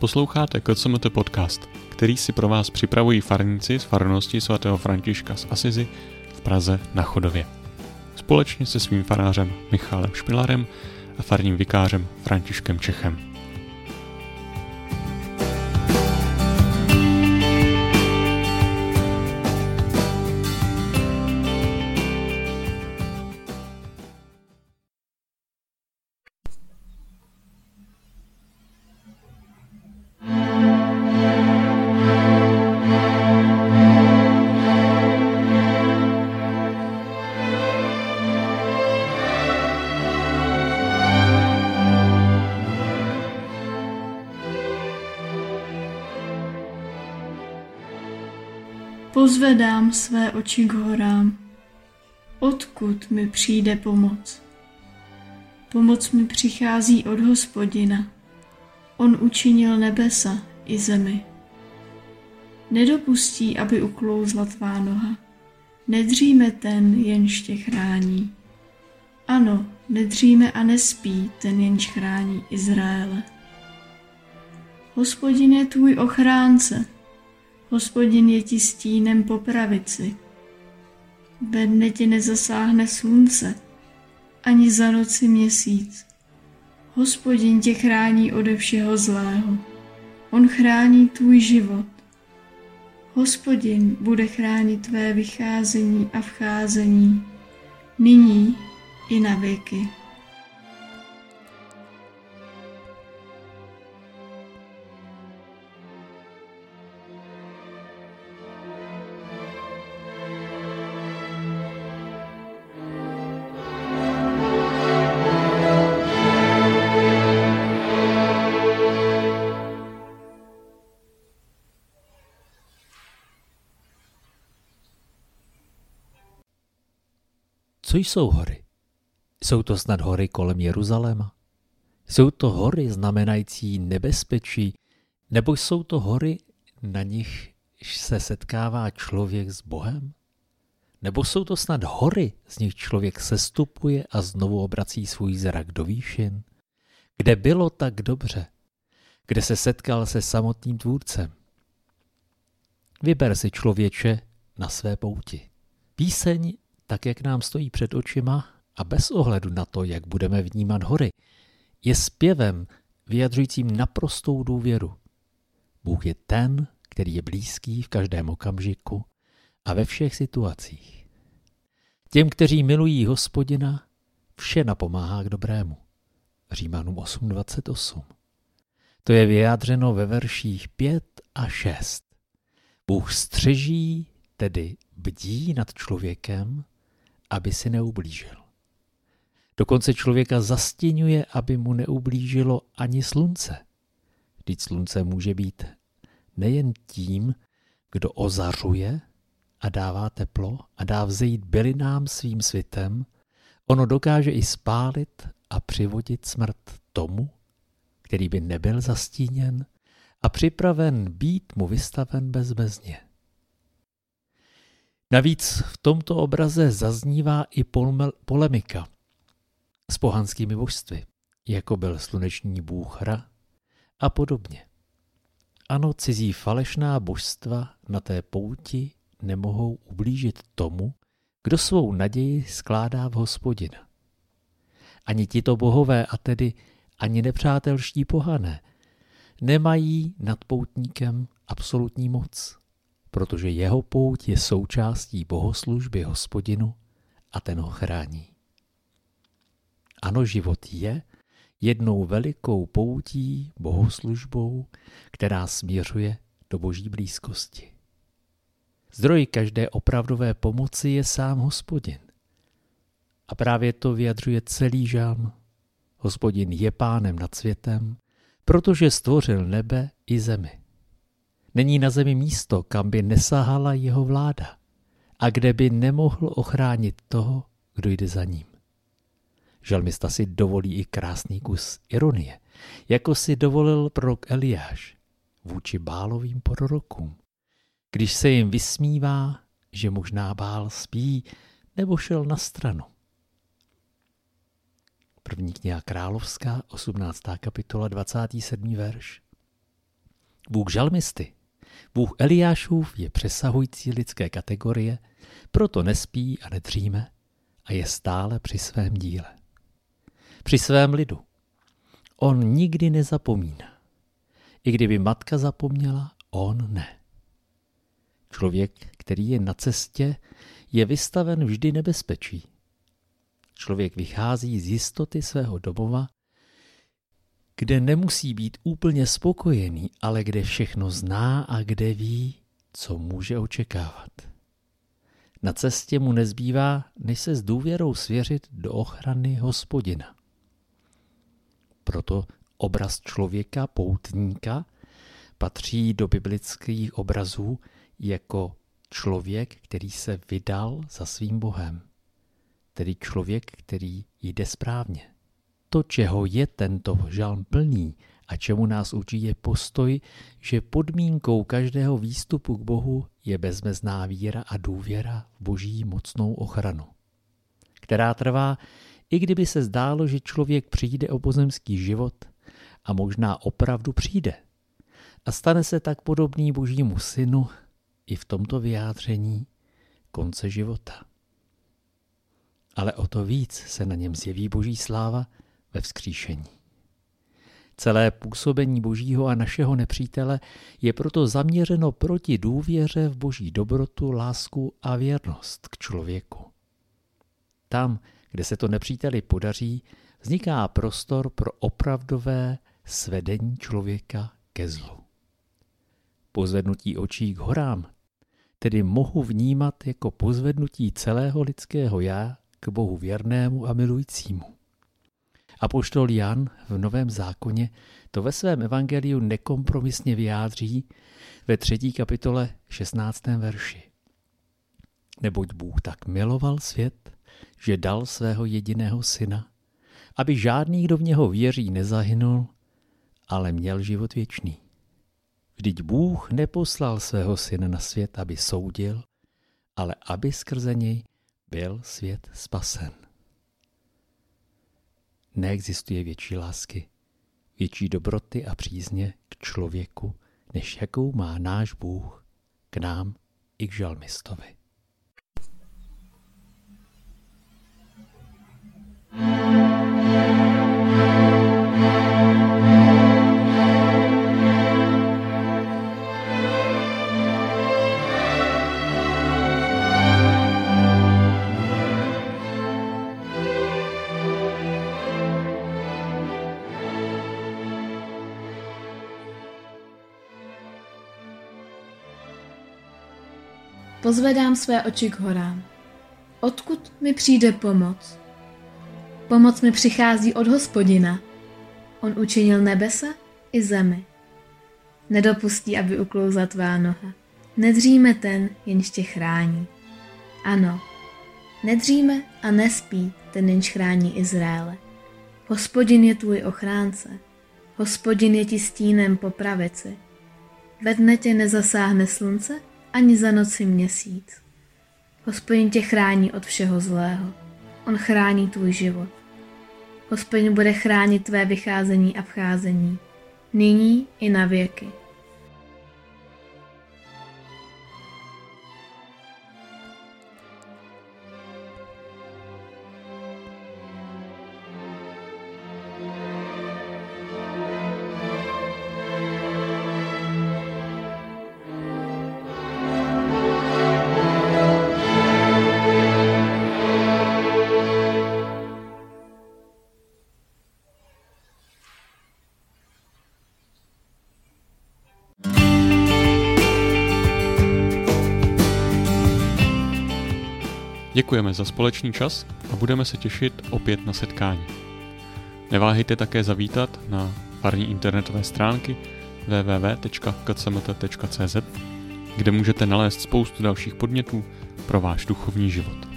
Posloucháte KCMT podcast, který si pro vás připravují farníci z farnosti svatého Františka z Asizi v Praze na Chodově. Společně se svým farářem Michálem Špilarem a farním vikářem Františkem Čechem. Pozvedám své oči k horám. Odkud mi přijde pomoc? Pomoc mi přichází od hospodina. On učinil nebesa i zemi. Nedopustí, aby uklouzla tvá noha. Nedříme ten, jenž tě chrání. Ano, nedříme a nespí ten, jenž chrání Izraele. Hospodin je tvůj ochránce, Hospodin je ti stínem po pravici. Ve dne ti nezasáhne slunce, ani za noci měsíc. Hospodin tě chrání ode všeho zlého. On chrání tvůj život. Hospodin bude chránit tvé vycházení a vcházení, nyní i na věky. Co jsou hory? Jsou to snad hory kolem Jeruzaléma? Jsou to hory znamenající nebezpečí, nebo jsou to hory, na nich se setkává člověk s Bohem? Nebo jsou to snad hory, z nich člověk sestupuje a znovu obrací svůj zrak do výšin? Kde bylo tak dobře? Kde se setkal se samotným tvůrcem? Vyber si člověče na své pouti. Píseň tak jak nám stojí před očima a bez ohledu na to, jak budeme vnímat hory, je zpěvem vyjadřujícím naprostou důvěru. Bůh je ten, který je blízký v každém okamžiku a ve všech situacích. Těm, kteří milují hospodina, vše napomáhá k dobrému. Římanům 8.28. To je vyjádřeno ve verších 5 a 6. Bůh střeží, tedy bdí nad člověkem, aby si neublížil. Dokonce člověka zastěňuje, aby mu neublížilo ani slunce. Vždyť slunce může být nejen tím, kdo ozařuje a dává teplo a dá vzejít bylinám svým svitem, ono dokáže i spálit a přivodit smrt tomu, který by nebyl zastíněn a připraven být mu vystaven bezmezně. Navíc v tomto obraze zaznívá i polemika s pohanskými božstvy, jako byl sluneční bůh Hra a podobně. Ano, cizí falešná božstva na té pouti nemohou ublížit tomu, kdo svou naději skládá v hospodina. Ani tito bohové, a tedy ani nepřátelští pohané, nemají nad poutníkem absolutní moc protože jeho pouť je součástí bohoslužby hospodinu a ten ho chrání. Ano, život je jednou velikou poutí, bohoslužbou, která směřuje do boží blízkosti. Zdroj každé opravdové pomoci je sám hospodin. A právě to vyjadřuje celý žán. Hospodin je pánem nad světem, protože stvořil nebe i zemi. Není na zemi místo, kam by nesahala jeho vláda a kde by nemohl ochránit toho, kdo jde za ním. Žalmista si dovolí i krásný kus ironie, jako si dovolil prorok Eliáš vůči bálovým prorokům, když se jim vysmívá, že možná bál spí nebo šel na stranu. První kniha královská, 18. kapitola, 27. verš. Bůh žalmisty, Bůh Eliášův je přesahující lidské kategorie, proto nespí a nedříme a je stále při svém díle. Při svém lidu. On nikdy nezapomíná. I kdyby matka zapomněla, on ne. Člověk, který je na cestě, je vystaven vždy nebezpečí. Člověk vychází z jistoty svého domova, kde nemusí být úplně spokojený, ale kde všechno zná a kde ví, co může očekávat. Na cestě mu nezbývá, než se s důvěrou svěřit do ochrany hospodina. Proto obraz člověka, poutníka, patří do biblických obrazů jako člověk, který se vydal za svým Bohem, tedy člověk, který jde správně. To, čeho je tento žalm plný a čemu nás učí, je postoj, že podmínkou každého výstupu k Bohu je bezmezná víra a důvěra v boží mocnou ochranu, která trvá, i kdyby se zdálo, že člověk přijde o pozemský život a možná opravdu přijde. A stane se tak podobný božímu synu i v tomto vyjádření konce života. Ale o to víc se na něm zjeví boží sláva ve vzkříšení. Celé působení božího a našeho nepřítele je proto zaměřeno proti důvěře v boží dobrotu, lásku a věrnost k člověku. Tam, kde se to nepříteli podaří, vzniká prostor pro opravdové svedení člověka ke zlu. Pozvednutí očí k horám tedy mohu vnímat jako pozvednutí celého lidského já k Bohu věrnému a milujícímu. A poštol Jan v Novém zákoně to ve svém evangeliu nekompromisně vyjádří ve třetí kapitole 16. verši. Neboť Bůh tak miloval svět, že dal svého jediného syna, aby žádný, kdo v něho věří, nezahynul, ale měl život věčný. Vždyť Bůh neposlal svého syna na svět, aby soudil, ale aby skrze něj byl svět spasen. Neexistuje větší lásky, větší dobroty a přízně k člověku, než jakou má náš Bůh k nám i k žalmistovi. Pozvedám své oči k horám. Odkud mi přijde pomoc? Pomoc mi přichází od hospodina. On učinil nebesa i zemi. Nedopustí, aby uklouzla tvá noha. Nedříme ten, jenž tě chrání. Ano, nedříme a nespí ten, jenž chrání Izraele. Hospodin je tvůj ochránce. Hospodin je ti stínem po pravici. Ve dne tě nezasáhne slunce ani za noci měsíc. Hospodin tě chrání od všeho zlého. On chrání tvůj život. Hospodin bude chránit tvé vycházení a vcházení, nyní i na věky. Děkujeme za společný čas a budeme se těšit opět na setkání. Neváhejte také zavítat na farní internetové stránky www.kcmt.cz, kde můžete nalézt spoustu dalších podnětů pro váš duchovní život.